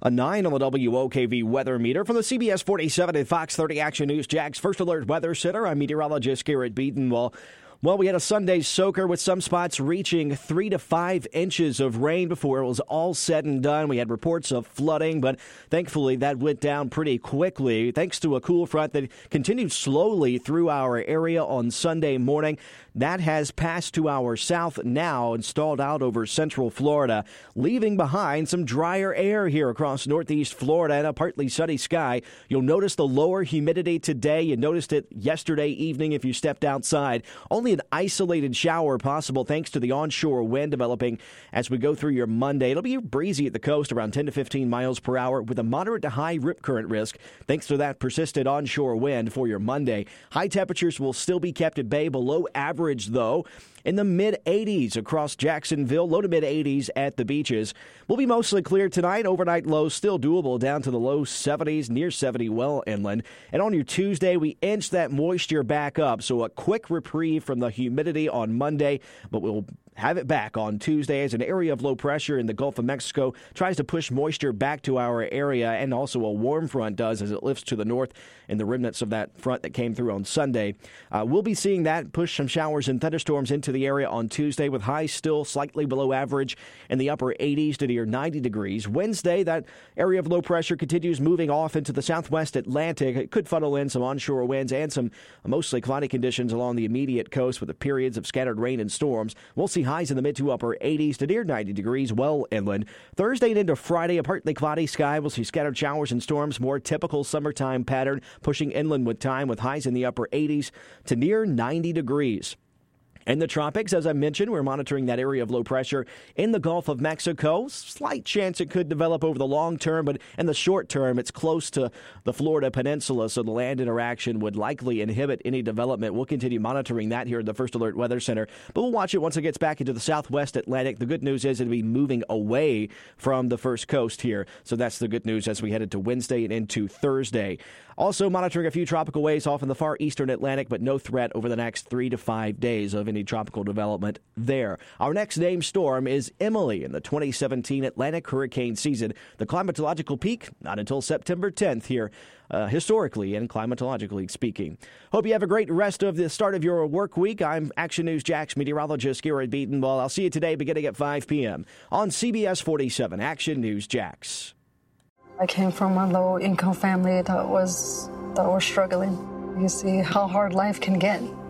A 9 on the WOKV weather meter from the CBS 47 and Fox 30 Action News Jax First Alert Weather Center. I'm meteorologist Garrett Beaton. Well, well, we had a Sunday soaker with some spots reaching three to five inches of rain before it was all said and done. We had reports of flooding, but thankfully that went down pretty quickly thanks to a cool front that continued slowly through our area on Sunday morning. That has passed to our south now and stalled out over central Florida, leaving behind some drier air here across northeast Florida and a partly sunny sky. You'll notice the lower humidity today. You noticed it yesterday evening if you stepped outside. Only an isolated shower possible thanks to the onshore wind developing as we go through your Monday. It'll be breezy at the coast around 10 to 15 miles per hour with a moderate to high rip current risk thanks to that persistent onshore wind for your Monday. High temperatures will still be kept at bay below average, though, in the mid 80s across Jacksonville, low to mid 80s at the beaches. Will be mostly clear tonight. Overnight lows still doable down to the low 70s, near 70 well inland. And on your Tuesday, we inch that moisture back up. So a quick reprieve from the humidity on Monday, but we'll have it back on Tuesday as an area of low pressure in the Gulf of Mexico tries to push moisture back to our area, and also a warm front does as it lifts to the north in the remnants of that front that came through on Sunday. Uh, we'll be seeing that push some showers and thunderstorms into the area on Tuesday with highs still slightly below average in the upper 80s to near 90 degrees. Wednesday, that area of low pressure continues moving off into the southwest Atlantic. It could funnel in some onshore winds and some mostly cloudy conditions along the immediate coast with the periods of scattered rain and storms. We'll see highs in the mid to upper 80s to near 90 degrees well inland. Thursday and into Friday, a partly cloudy sky. We'll see scattered showers and storms, more typical summertime pattern, pushing inland with time with highs in the upper 80s to near 90 degrees. In the tropics, as I mentioned, we're monitoring that area of low pressure in the Gulf of Mexico. Slight chance it could develop over the long term, but in the short term, it's close to the Florida Peninsula, so the land interaction would likely inhibit any development. We'll continue monitoring that here at the First Alert Weather Center, but we'll watch it once it gets back into the southwest Atlantic. The good news is it'll be moving away from the first coast here, so that's the good news as we head into Wednesday and into Thursday. Also monitoring a few tropical waves off in the far eastern Atlantic, but no threat over the next three to five days of any tropical development there. Our next named storm is Emily in the 2017 Atlantic hurricane season. The climatological peak not until September 10th here. Uh, historically and climatologically speaking. Hope you have a great rest of the start of your work week. I'm Action News Jax meteorologist Garrett Beaton. Well, I'll see you today beginning at 5 p.m. on CBS 47 Action News Jax. I came from a low income family that was that was struggling. You see how hard life can get.